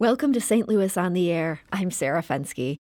Welcome to St. Louis on the Air. I'm Sarah Fenske.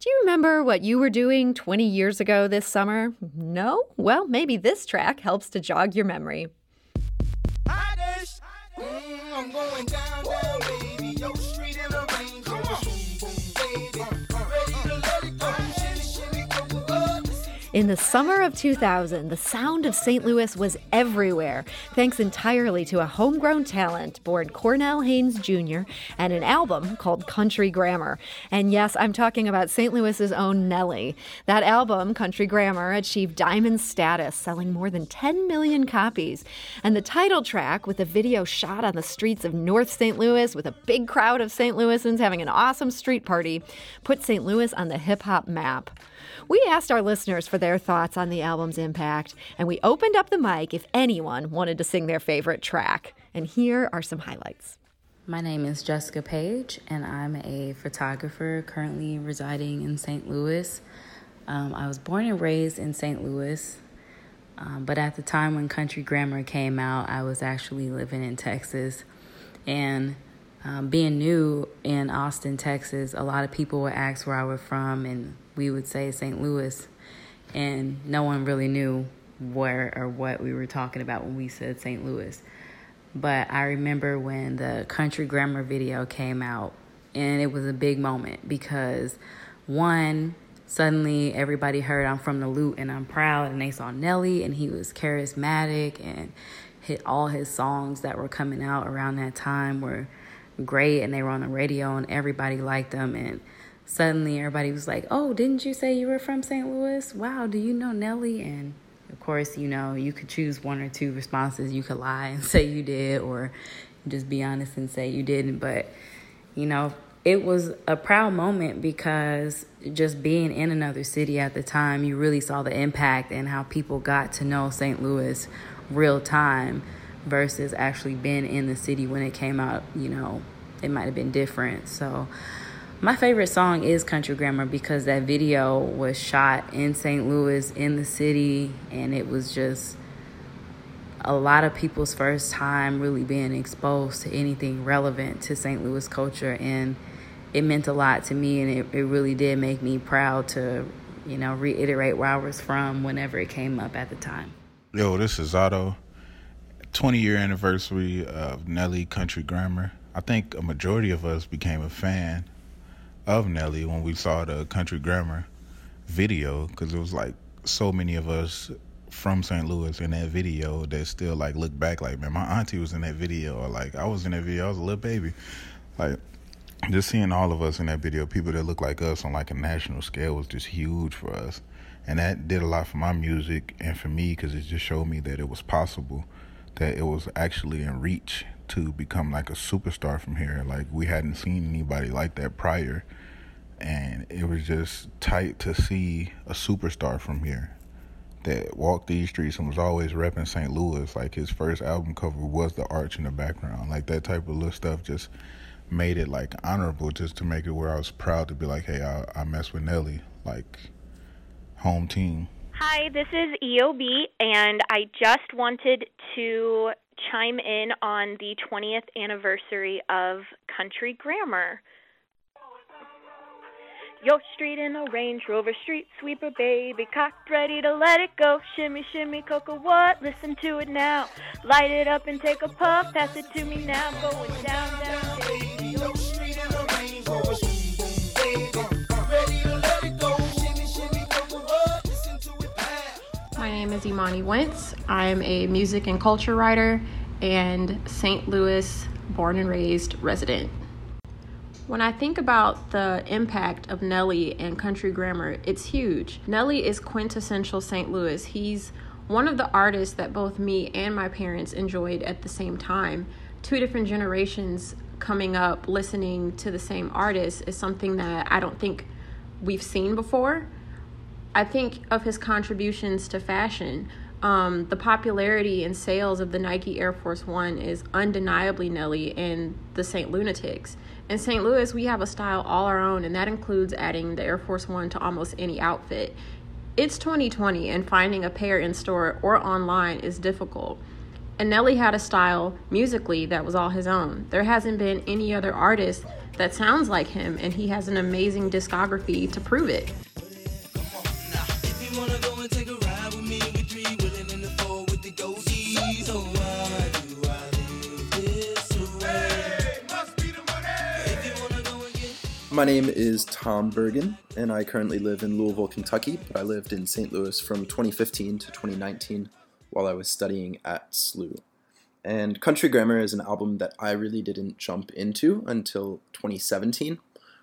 Do you remember what you were doing 20 years ago this summer? No? Well, maybe this track helps to jog your memory. In the summer of 2000, the sound of St. Louis was everywhere, thanks entirely to a homegrown talent born Cornell Haynes Jr. and an album called Country Grammar. And yes, I'm talking about St. Louis's own Nelly. That album, Country Grammar, achieved diamond status, selling more than 10 million copies. And the title track, with a video shot on the streets of North St. Louis with a big crowd of St. Louisans having an awesome street party, put St. Louis on the hip hop map. We asked our listeners for their thoughts on the album's impact, and we opened up the mic if anyone wanted to sing their favorite track. And here are some highlights. My name is Jessica Page, and I'm a photographer currently residing in St. Louis. Um, I was born and raised in St. Louis, um, but at the time when Country Grammar came out, I was actually living in Texas. And um, being new in Austin, Texas, a lot of people would ask where I was from, and we would say St. Louis, and no one really knew where or what we were talking about when we said St. Louis. But I remember when the Country Grammar video came out, and it was a big moment because one, suddenly everybody heard I'm from the Lou and I'm proud, and they saw Nelly, and he was charismatic, and hit all his songs that were coming out around that time were great, and they were on the radio, and everybody liked them, and suddenly everybody was like, "Oh, didn't you say you were from St. Louis? Wow, do you know Nelly?" And of course, you know, you could choose one or two responses. You could lie and say you did, or just be honest and say you didn't. But you know, it was a proud moment because just being in another city at the time, you really saw the impact and how people got to know St. Louis real time versus actually being in the city when it came out. You know, it might have been different. So my favorite song is Country Grammar because that video was shot in St. Louis in the city and it was just a lot of people's first time really being exposed to anything relevant to St. Louis culture and it meant a lot to me and it, it really did make me proud to, you know, reiterate where I was from whenever it came up at the time. Yo, this is Otto. 20 year anniversary of Nelly Country Grammar. I think a majority of us became a fan of Nelly when we saw the Country Grammar video because it was like so many of us from St. Louis in that video that still like look back like man my auntie was in that video or like I was in that video I was a little baby like just seeing all of us in that video people that look like us on like a national scale was just huge for us and that did a lot for my music and for me because it just showed me that it was possible that it was actually in reach to become like a superstar from here. Like we hadn't seen anybody like that prior. And it was just tight to see a superstar from here that walked these streets and was always repping St. Louis. Like his first album cover was the arch in the background. Like that type of little stuff just made it like honorable just to make it where I was proud to be like, hey, I, I mess with Nelly, like home team. Hi, this is EOB, and I just wanted to chime in on the 20th anniversary of Country Grammar. Yo street in a Range Rover street sweeper baby cocked ready to let it go. Shimmy shimmy cocoa what? Listen to it now. Light it up and take a puff pass it to me now. Going down down baby. Street in a Range Rover My name is Imani Wentz. I'm a music and culture writer and St. Louis born and raised resident. When I think about the impact of Nelly and country grammar, it's huge. Nelly is quintessential St. Louis. He's one of the artists that both me and my parents enjoyed at the same time. Two different generations coming up listening to the same artist is something that I don't think we've seen before. I think of his contributions to fashion um, the popularity and sales of the Nike Air Force One is undeniably Nelly and the St. Lunatics. In St. Louis, we have a style all our own, and that includes adding the Air Force One to almost any outfit. It's 2020, and finding a pair in store or online is difficult. And Nelly had a style musically that was all his own. There hasn't been any other artist that sounds like him, and he has an amazing discography to prove it. My name is Tom Bergen, and I currently live in Louisville, Kentucky, but I lived in St. Louis from 2015 to 2019 while I was studying at SLU. And Country Grammar is an album that I really didn't jump into until 2017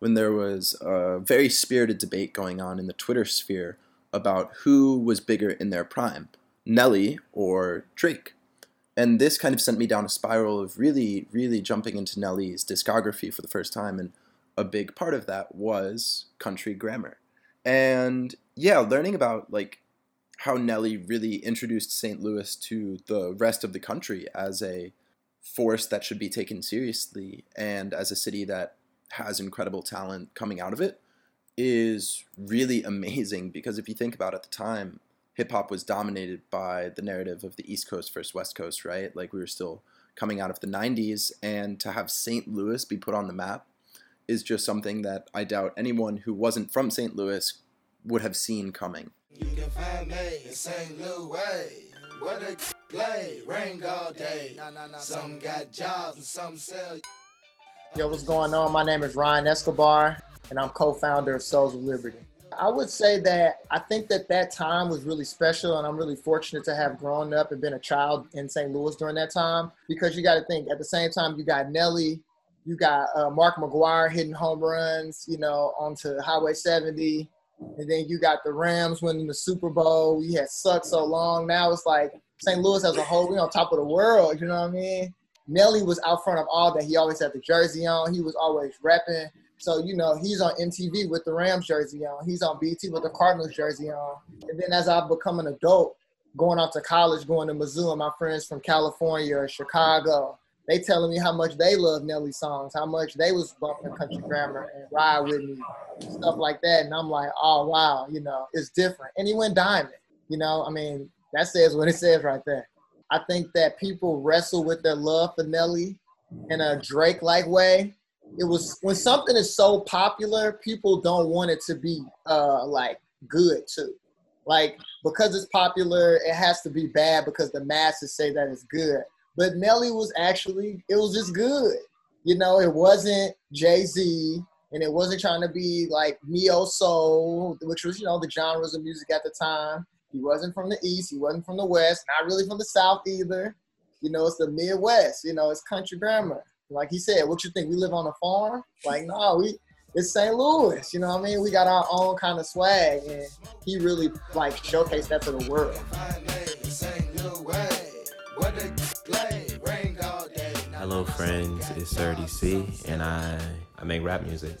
when there was a very spirited debate going on in the Twitter sphere about who was bigger in their prime, Nelly or Drake. And this kind of sent me down a spiral of really, really jumping into Nelly's discography for the first time and a big part of that was country grammar. And yeah, learning about like how Nelly really introduced St. Louis to the rest of the country as a force that should be taken seriously and as a city that has incredible talent coming out of it is really amazing because if you think about it, at the time, hip hop was dominated by the narrative of the East Coast versus West Coast, right? Like we were still coming out of the 90s, and to have St. Louis be put on the map is just something that I doubt anyone who wasn't from St. Louis would have seen coming. You can find me in St. Louis. Where they play, rain all day. Some got jobs and some sell. Yo, what's going on? My name is Ryan Escobar, and I'm co-founder of Souls of Liberty. I would say that I think that that time was really special, and I'm really fortunate to have grown up and been a child in St. Louis during that time. Because you got to think, at the same time, you got Nelly, you got uh, Mark McGwire hitting home runs, you know, onto Highway 70. And then you got the Rams winning the Super Bowl. We had sucked so long. Now it's like St. Louis as a whole, we on top of the world. You know what I mean? Nelly was out front of all that. He always had the jersey on. He was always repping. So, you know, he's on MTV with the Rams jersey on. He's on BET with the Cardinals jersey on. And then as I become an adult, going off to college, going to Mizzou, and my friends from California or Chicago, they telling me how much they love Nelly songs, how much they was bumping country grammar and ride with me, stuff like that. And I'm like, oh wow, you know, it's different. And he went diamond. You know, I mean, that says what it says right there. I think that people wrestle with their love for Nelly in a Drake like way. It was when something is so popular, people don't want it to be uh like good too. Like because it's popular, it has to be bad because the masses say that it's good. But Nelly was actually, it was just good. You know, it wasn't Jay Z and it wasn't trying to be like neo soul, which was, you know, the genres of music at the time. He wasn't from the East, he wasn't from the West, not really from the South either. You know, it's the Midwest, you know, it's country grammar. Like he said, what you think? We live on a farm? Like, no, we it's St. Louis. You know what I mean? We got our own kind of swag, and he really like showcased that to the world. Hello, friends. It's Surdy C, and I I make rap music.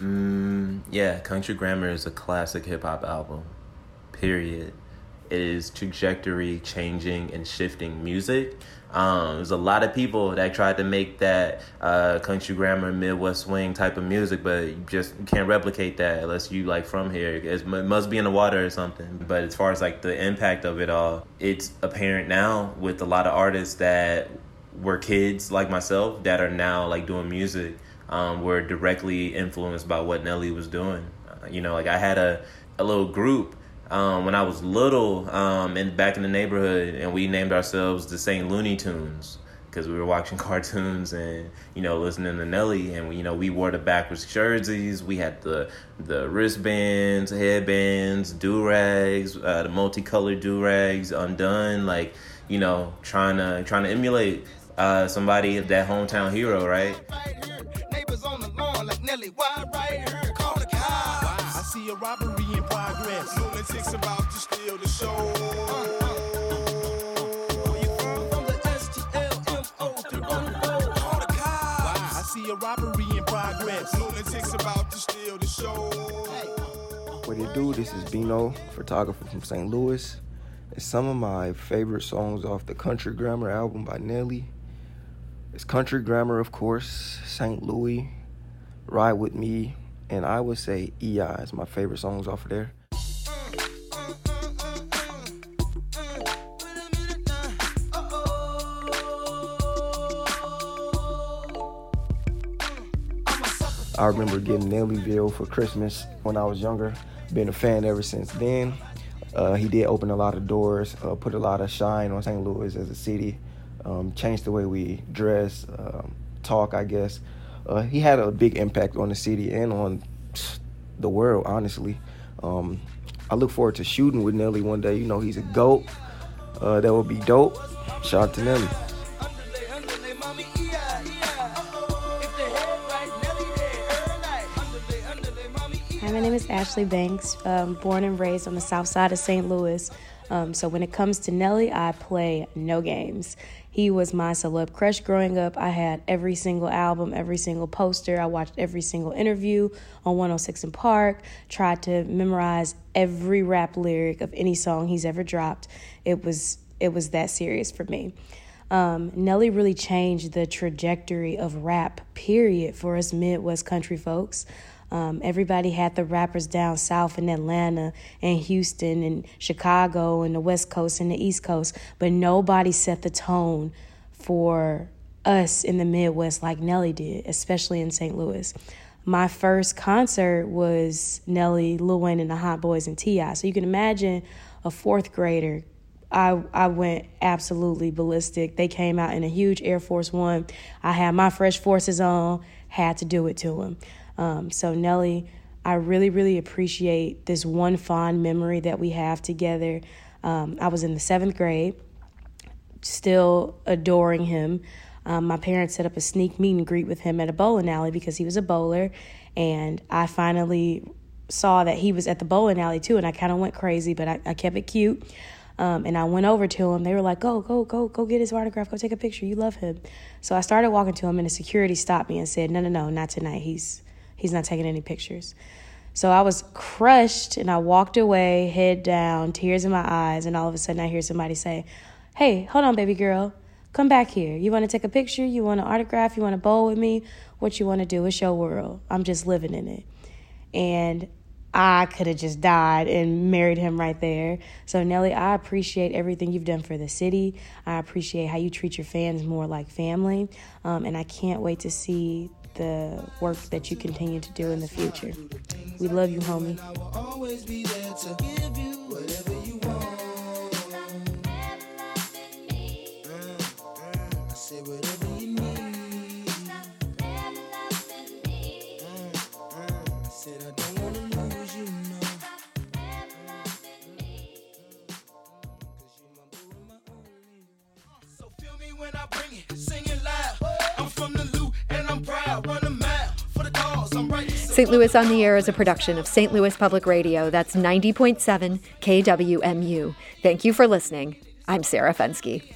Mm, yeah, Country Grammar is a classic hip hop album. Period. It is trajectory changing and shifting music. Um, there's a lot of people that tried to make that uh, country grammar, Midwest swing type of music, but you just can't replicate that unless you like from here. It's, it must be in the water or something. But as far as like the impact of it all, it's apparent now with a lot of artists that were kids like myself that are now like doing music. Um, were directly influenced by what Nelly was doing. Uh, you know, like I had a a little group um, when I was little, um, and back in the neighborhood, and we named ourselves the Saint Looney Tunes because we were watching cartoons and you know listening to Nelly, and you know we wore the backwards jerseys. We had the the wristbands, headbands, do rags, uh, the multicolored do rags, undone, like you know trying to trying to emulate uh, somebody that hometown hero, right? Neighbors on the lawn like Nelly, why right here? Call the cops. I see a robbery in progress. Lunatics about to steal the show. a robbery in progress. Lunatics about to steal the show. What you do? This is Bino, photographer from St. Louis. It's some of my favorite songs off the Country Grammar album by Nelly. It's Country Grammar, of course, St. Louis, Ride With Me, and I would say EI is my favorite songs off of there. I remember getting Nellyville for Christmas when I was younger. Been a fan ever since then. Uh, he did open a lot of doors, uh, put a lot of shine on St. Louis as a city um, changed the way we dress, um, talk, I guess. Uh, he had a big impact on the city and on the world, honestly. Um, I look forward to shooting with Nelly one day. You know, he's a GOAT. Uh, that would be dope. Shout out to Nelly. Hi, my name is Ashley Banks, um, born and raised on the south side of St. Louis. Um, so when it comes to Nelly, I play no games. He was my celeb crush growing up. I had every single album, every single poster. I watched every single interview on 106 and Park, tried to memorize every rap lyric of any song he's ever dropped. It was it was that serious for me. Um, Nelly really changed the trajectory of rap, period, for us Midwest country folks. Um, everybody had the rappers down south in Atlanta and Houston and Chicago and the West Coast and the East Coast, but nobody set the tone for us in the Midwest like Nelly did, especially in St. Louis. My first concert was Nelly, Lil Wayne, and the Hot Boys and T.I. So you can imagine a fourth grader I I went absolutely ballistic. They came out in a huge Air Force One. I had my fresh forces on, had to do it to them. Um, so, Nelly, I really, really appreciate this one fond memory that we have together. Um, I was in the seventh grade, still adoring him. Um, my parents set up a sneak meet and greet with him at a bowling alley because he was a bowler. And I finally saw that he was at the bowling alley too. And I kind of went crazy, but I, I kept it cute. Um, and I went over to him. They were like, "Go, go, go, go get his autograph. Go take a picture. You love him." So I started walking to him, and the security stopped me and said, "No, no, no, not tonight. He's He's not taking any pictures. So I was crushed and I walked away, head down, tears in my eyes, and all of a sudden I hear somebody say, Hey, hold on, baby girl. Come back here. You want to take a picture? You want an autograph? You want to bowl with me? What you want to do? It's your world. I'm just living in it. And I could have just died and married him right there. So, Nelly, I appreciate everything you've done for the city. I appreciate how you treat your fans more like family. Um, and I can't wait to see the work that you continue to do in the future. We love you, homie. St. Louis on the Air is a production of St. Louis Public Radio. That's 90.7 KWMU. Thank you for listening. I'm Sarah Fenske.